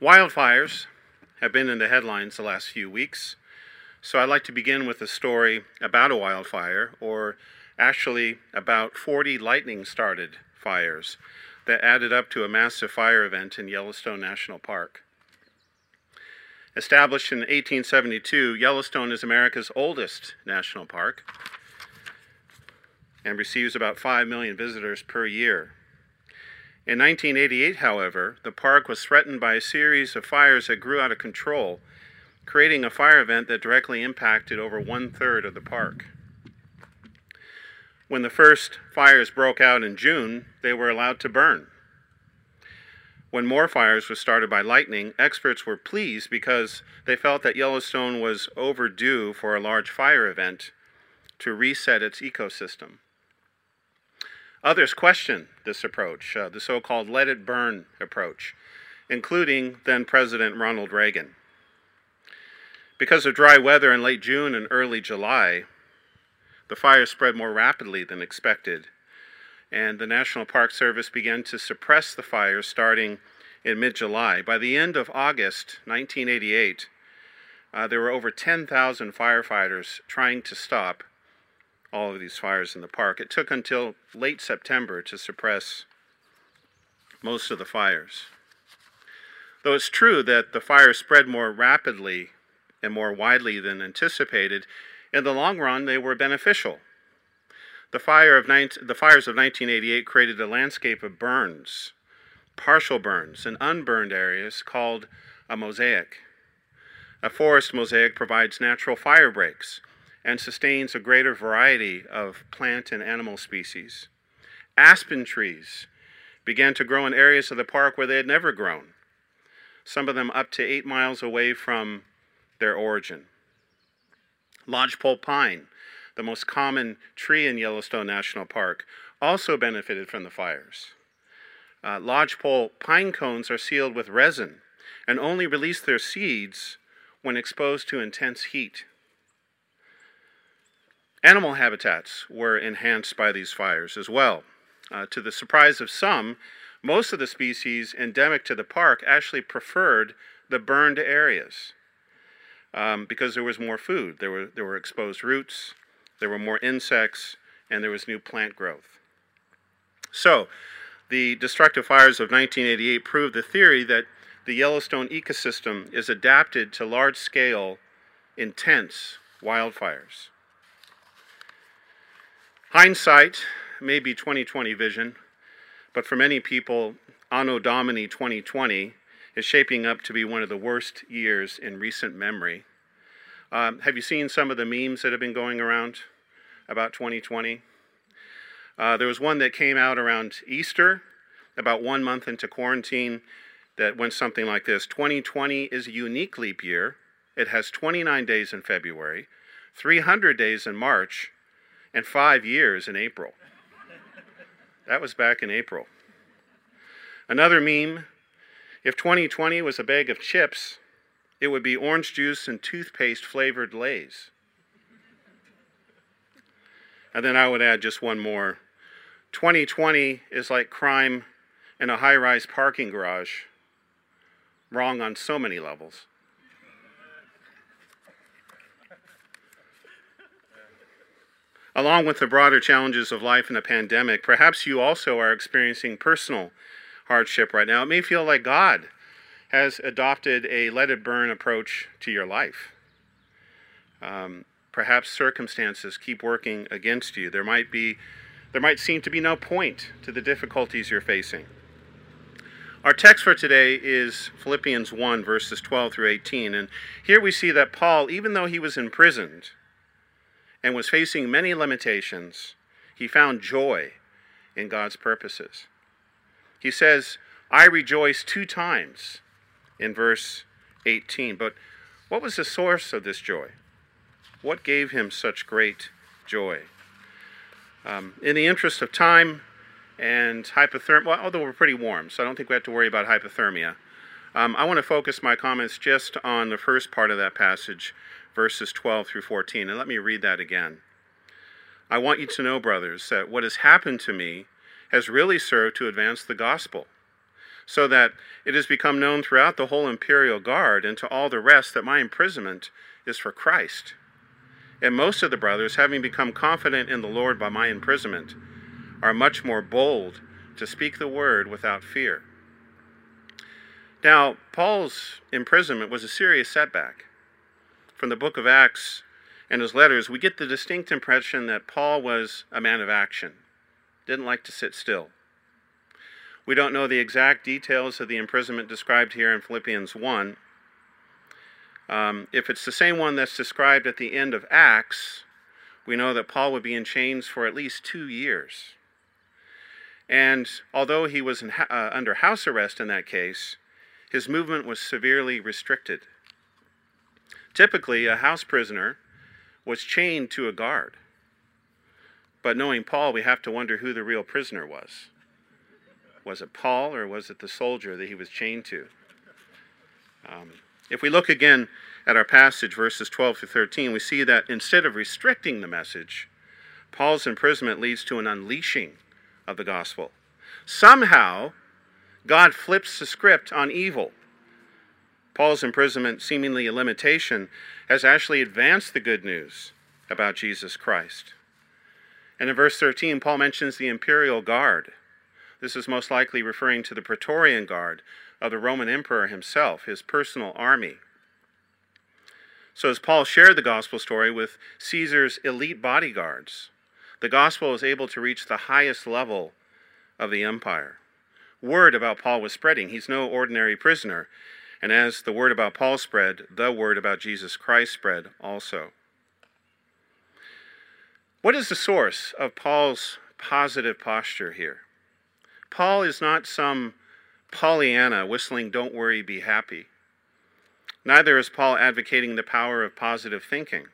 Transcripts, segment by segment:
Wildfires have been in the headlines the last few weeks, so I'd like to begin with a story about a wildfire, or actually about 40 lightning started fires that added up to a massive fire event in Yellowstone National Park. Established in 1872, Yellowstone is America's oldest national park and receives about 5 million visitors per year. In 1988, however, the park was threatened by a series of fires that grew out of control, creating a fire event that directly impacted over one third of the park. When the first fires broke out in June, they were allowed to burn. When more fires were started by lightning, experts were pleased because they felt that Yellowstone was overdue for a large fire event to reset its ecosystem. Others question this approach, uh, the so called let it burn approach, including then President Ronald Reagan. Because of dry weather in late June and early July, the fire spread more rapidly than expected, and the National Park Service began to suppress the fires starting in mid July. By the end of August 1988, uh, there were over 10,000 firefighters trying to stop all of these fires in the park. It took until late September to suppress most of the fires. Though it's true that the fire spread more rapidly and more widely than anticipated, in the long run they were beneficial. The, fire of 19, the fires of 1988 created a landscape of burns, partial burns, and unburned areas called a mosaic. A forest mosaic provides natural fire breaks and sustains a greater variety of plant and animal species. Aspen trees began to grow in areas of the park where they had never grown, some of them up to eight miles away from their origin. Lodgepole pine, the most common tree in Yellowstone National Park, also benefited from the fires. Uh, lodgepole pine cones are sealed with resin and only release their seeds when exposed to intense heat. Animal habitats were enhanced by these fires as well. Uh, to the surprise of some, most of the species endemic to the park actually preferred the burned areas um, because there was more food. There were, there were exposed roots, there were more insects, and there was new plant growth. So, the destructive fires of 1988 proved the theory that the Yellowstone ecosystem is adapted to large scale, intense wildfires. Hindsight may be 2020 vision, but for many people, Anno Domini 2020 is shaping up to be one of the worst years in recent memory. Um, have you seen some of the memes that have been going around about 2020? Uh, there was one that came out around Easter, about one month into quarantine, that went something like this 2020 is a unique leap year. It has 29 days in February, 300 days in March, and five years in April. That was back in April. Another meme if 2020 was a bag of chips, it would be orange juice and toothpaste flavored Lays. And then I would add just one more 2020 is like crime in a high rise parking garage. Wrong on so many levels. Along with the broader challenges of life in a pandemic, perhaps you also are experiencing personal hardship right now. It may feel like God has adopted a let it burn approach to your life. Um, perhaps circumstances keep working against you. There might be there might seem to be no point to the difficulties you're facing. Our text for today is Philippians 1, verses 12 through 18. And here we see that Paul, even though he was imprisoned, and was facing many limitations, he found joy in God's purposes. He says, I rejoice two times in verse 18. But what was the source of this joy? What gave him such great joy? Um, in the interest of time and hypothermia, well, although we're pretty warm, so I don't think we have to worry about hypothermia. Um, I want to focus my comments just on the first part of that passage, verses 12 through 14. And let me read that again. I want you to know, brothers, that what has happened to me has really served to advance the gospel, so that it has become known throughout the whole imperial guard and to all the rest that my imprisonment is for Christ. And most of the brothers, having become confident in the Lord by my imprisonment, are much more bold to speak the word without fear. Now, Paul's imprisonment was a serious setback. From the book of Acts and his letters, we get the distinct impression that Paul was a man of action, didn't like to sit still. We don't know the exact details of the imprisonment described here in Philippians 1. Um, if it's the same one that's described at the end of Acts, we know that Paul would be in chains for at least two years. And although he was uh, under house arrest in that case, his movement was severely restricted. Typically, a house prisoner was chained to a guard. But knowing Paul, we have to wonder who the real prisoner was. Was it Paul or was it the soldier that he was chained to? Um, if we look again at our passage, verses 12 to 13, we see that instead of restricting the message, Paul's imprisonment leads to an unleashing of the gospel. Somehow, God flips the script on evil. Paul's imprisonment, seemingly a limitation, has actually advanced the good news about Jesus Christ. And in verse 13, Paul mentions the imperial guard. This is most likely referring to the Praetorian Guard of the Roman Emperor himself, his personal army. So, as Paul shared the gospel story with Caesar's elite bodyguards, the gospel was able to reach the highest level of the empire. Word about Paul was spreading. He's no ordinary prisoner. And as the word about Paul spread, the word about Jesus Christ spread also. What is the source of Paul's positive posture here? Paul is not some Pollyanna whistling, Don't worry, be happy. Neither is Paul advocating the power of positive thinking.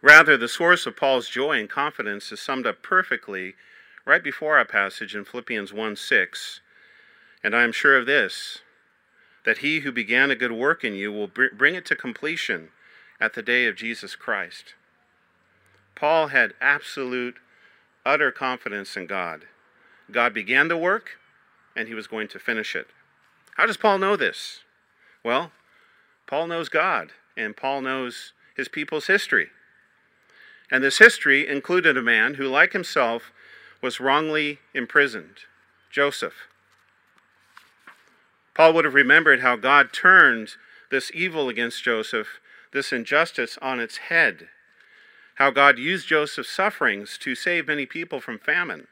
Rather, the source of Paul's joy and confidence is summed up perfectly right before our passage in Philippians 1 6. And I am sure of this, that he who began a good work in you will bring it to completion at the day of Jesus Christ. Paul had absolute, utter confidence in God. God began the work, and he was going to finish it. How does Paul know this? Well, Paul knows God, and Paul knows his people's history. And this history included a man who, like himself, was wrongly imprisoned Joseph. Paul would have remembered how God turned this evil against Joseph, this injustice, on its head. How God used Joseph's sufferings to save many people from famine.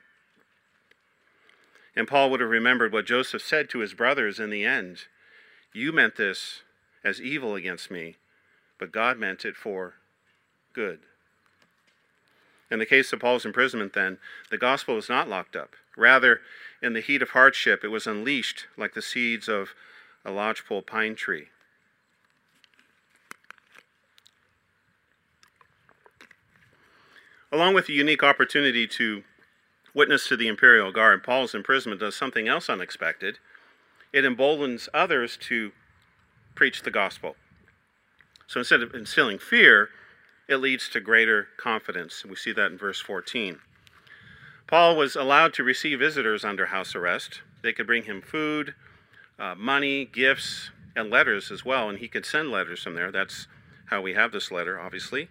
And Paul would have remembered what Joseph said to his brothers in the end You meant this as evil against me, but God meant it for good. In the case of Paul's imprisonment, then, the gospel was not locked up. Rather, in the heat of hardship, it was unleashed like the seeds of a lodgepole pine tree. Along with the unique opportunity to witness to the imperial guard, Paul's imprisonment does something else unexpected. It emboldens others to preach the gospel. So instead of instilling fear, it leads to greater confidence. We see that in verse 14. Paul was allowed to receive visitors under house arrest. They could bring him food, uh, money, gifts, and letters as well, and he could send letters from there. That's how we have this letter, obviously.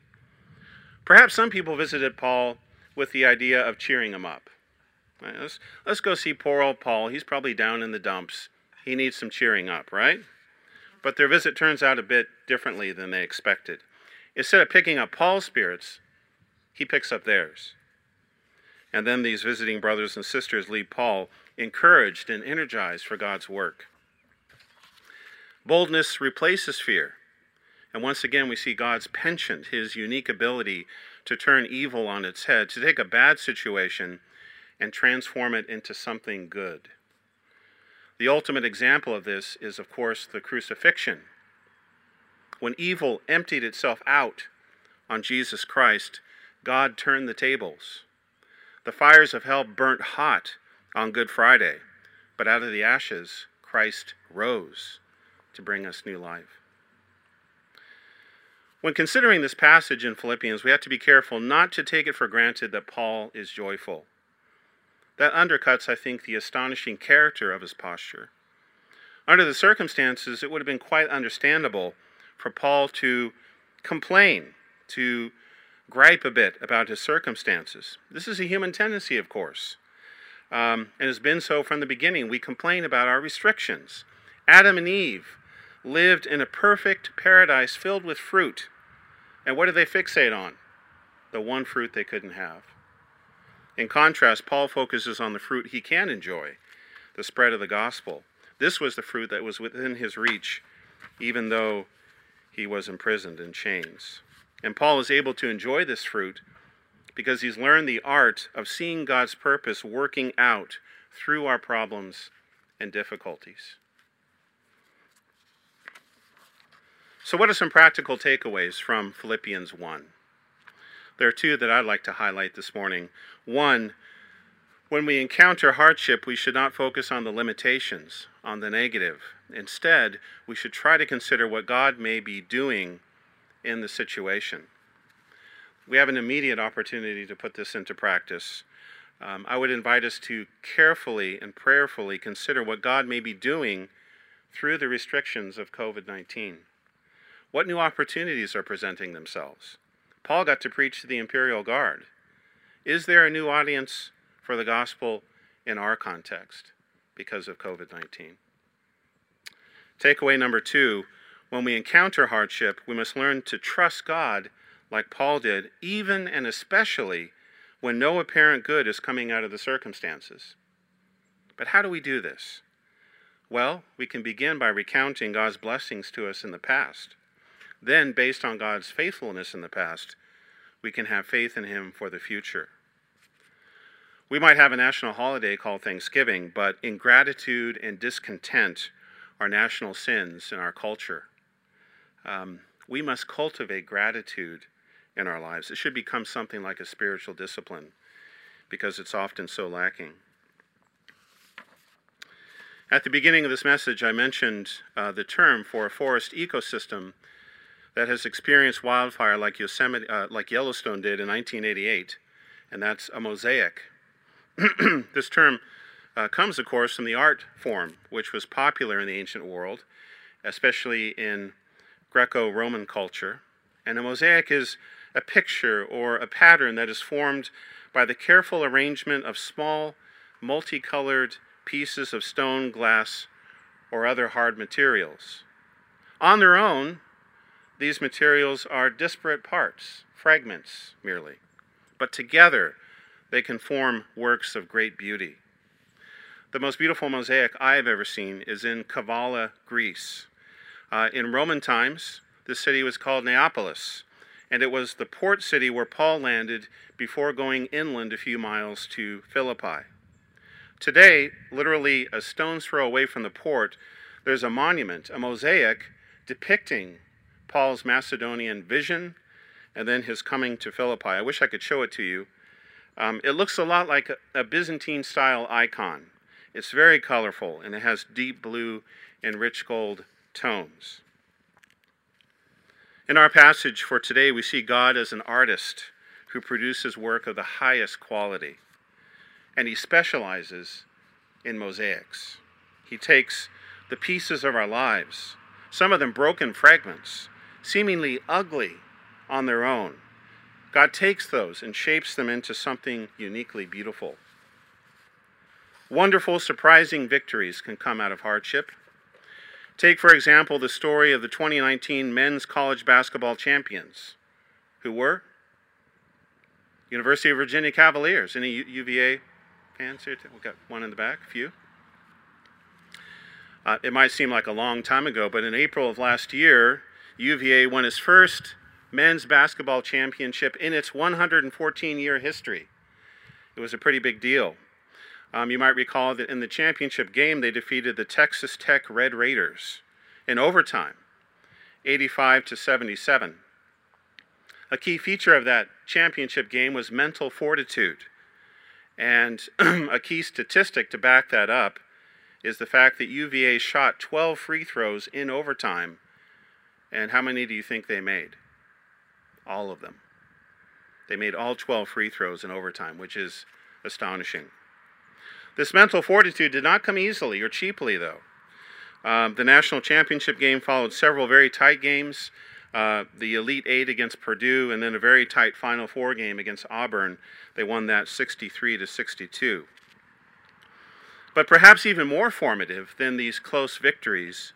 Perhaps some people visited Paul with the idea of cheering him up. Right, let's, let's go see poor old Paul. He's probably down in the dumps. He needs some cheering up, right? But their visit turns out a bit differently than they expected. Instead of picking up Paul's spirits, he picks up theirs. And then these visiting brothers and sisters leave Paul encouraged and energized for God's work. Boldness replaces fear. And once again, we see God's penchant, his unique ability to turn evil on its head, to take a bad situation and transform it into something good. The ultimate example of this is, of course, the crucifixion. When evil emptied itself out on Jesus Christ, God turned the tables. The fires of hell burnt hot on Good Friday, but out of the ashes, Christ rose to bring us new life. When considering this passage in Philippians, we have to be careful not to take it for granted that Paul is joyful. that undercuts, I think, the astonishing character of his posture. Under the circumstances, it would have been quite understandable for Paul to complain, to gripe a bit about his circumstances. This is a human tendency, of course, um, and has been so from the beginning. We complain about our restrictions. Adam and Eve lived in a perfect paradise filled with fruit. And what did they fixate on? The one fruit they couldn't have. In contrast, Paul focuses on the fruit he can enjoy, the spread of the gospel. This was the fruit that was within his reach, even though he was imprisoned in chains. And Paul is able to enjoy this fruit because he's learned the art of seeing God's purpose working out through our problems and difficulties. So, what are some practical takeaways from Philippians 1? There are two that I'd like to highlight this morning. One, when we encounter hardship, we should not focus on the limitations, on the negative. Instead, we should try to consider what God may be doing in the situation. We have an immediate opportunity to put this into practice. Um, I would invite us to carefully and prayerfully consider what God may be doing through the restrictions of COVID 19. What new opportunities are presenting themselves? Paul got to preach to the imperial guard. Is there a new audience for the gospel in our context because of COVID 19? Takeaway number two when we encounter hardship, we must learn to trust God like Paul did, even and especially when no apparent good is coming out of the circumstances. But how do we do this? Well, we can begin by recounting God's blessings to us in the past. Then, based on God's faithfulness in the past, we can have faith in Him for the future. We might have a national holiday called Thanksgiving, but ingratitude and discontent are national sins in our culture. Um, we must cultivate gratitude in our lives. It should become something like a spiritual discipline because it's often so lacking. At the beginning of this message, I mentioned uh, the term for a forest ecosystem that has experienced wildfire like Yosemite, uh, like Yellowstone did in 1988, and that's a mosaic. this term uh, comes, of course, from the art form, which was popular in the ancient world, especially in Greco Roman culture. And a mosaic is a picture or a pattern that is formed by the careful arrangement of small, multicolored pieces of stone, glass, or other hard materials. On their own, these materials are disparate parts, fragments merely, but together they can form works of great beauty. The most beautiful mosaic I have ever seen is in Kavala, Greece. Uh, in Roman times, the city was called Neapolis, and it was the port city where Paul landed before going inland a few miles to Philippi. Today, literally a stone's throw away from the port, there's a monument, a mosaic depicting Paul's Macedonian vision and then his coming to Philippi. I wish I could show it to you. Um, it looks a lot like a, a Byzantine style icon. It's very colorful and it has deep blue and rich gold tones. In our passage for today, we see God as an artist who produces work of the highest quality, and he specializes in mosaics. He takes the pieces of our lives, some of them broken fragments, seemingly ugly on their own. God takes those and shapes them into something uniquely beautiful. Wonderful, surprising victories can come out of hardship. Take, for example, the story of the 2019 men's college basketball champions, who were University of Virginia Cavaliers. Any UVA fans here? We've got one in the back, a few. Uh, it might seem like a long time ago, but in April of last year, UVA won its first men's basketball championship in its 114 year history. It was a pretty big deal. Um, you might recall that in the championship game, they defeated the Texas Tech Red Raiders in overtime, 85 to 77. A key feature of that championship game was mental fortitude. And a key statistic to back that up is the fact that UVA shot 12 free throws in overtime and how many do you think they made? All of them. They made all 12 free throws in overtime, which is astonishing. This mental fortitude did not come easily or cheaply, though. Um, the national championship game followed several very tight games. Uh, the Elite Eight against Purdue, and then a very tight Final Four game against Auburn. They won that 63 to 62. But perhaps even more formative than these close victories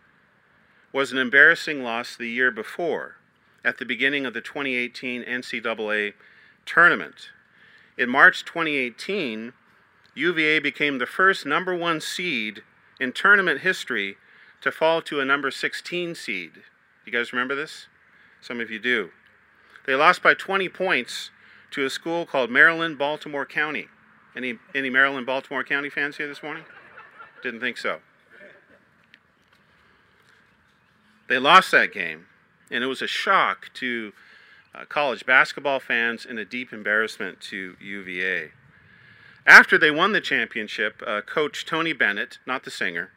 was an embarrassing loss the year before, at the beginning of the 2018 NCAA tournament. In March 2018, UVA became the first number one seed in tournament history to fall to a number 16 seed. You guys remember this? Some of you do. They lost by 20 points to a school called Maryland Baltimore County. Any any Maryland Baltimore County fans here this morning? Didn't think so. They lost that game, and it was a shock to uh, college basketball fans and a deep embarrassment to UVA. After they won the championship, uh, Coach Tony Bennett, not the singer,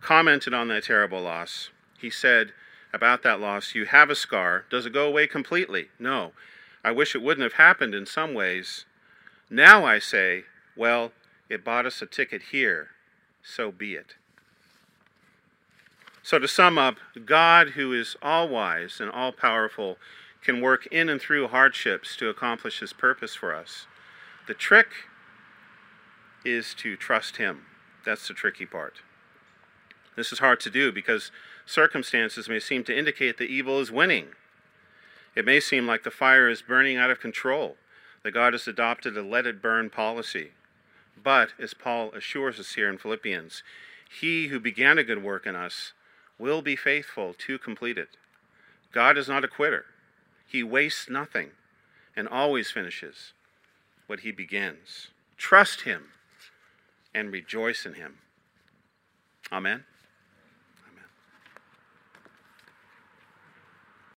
commented on that terrible loss. He said, about that loss. You have a scar. Does it go away completely? No. I wish it wouldn't have happened in some ways. Now I say, well, it bought us a ticket here. So be it. So, to sum up, God, who is all wise and all powerful, can work in and through hardships to accomplish his purpose for us. The trick is to trust him. That's the tricky part. This is hard to do because circumstances may seem to indicate that evil is winning. It may seem like the fire is burning out of control, that God has adopted a let it burn policy. But, as Paul assures us here in Philippians, he who began a good work in us will be faithful to complete it. God is not a quitter, he wastes nothing and always finishes what he begins. Trust him and rejoice in him. Amen.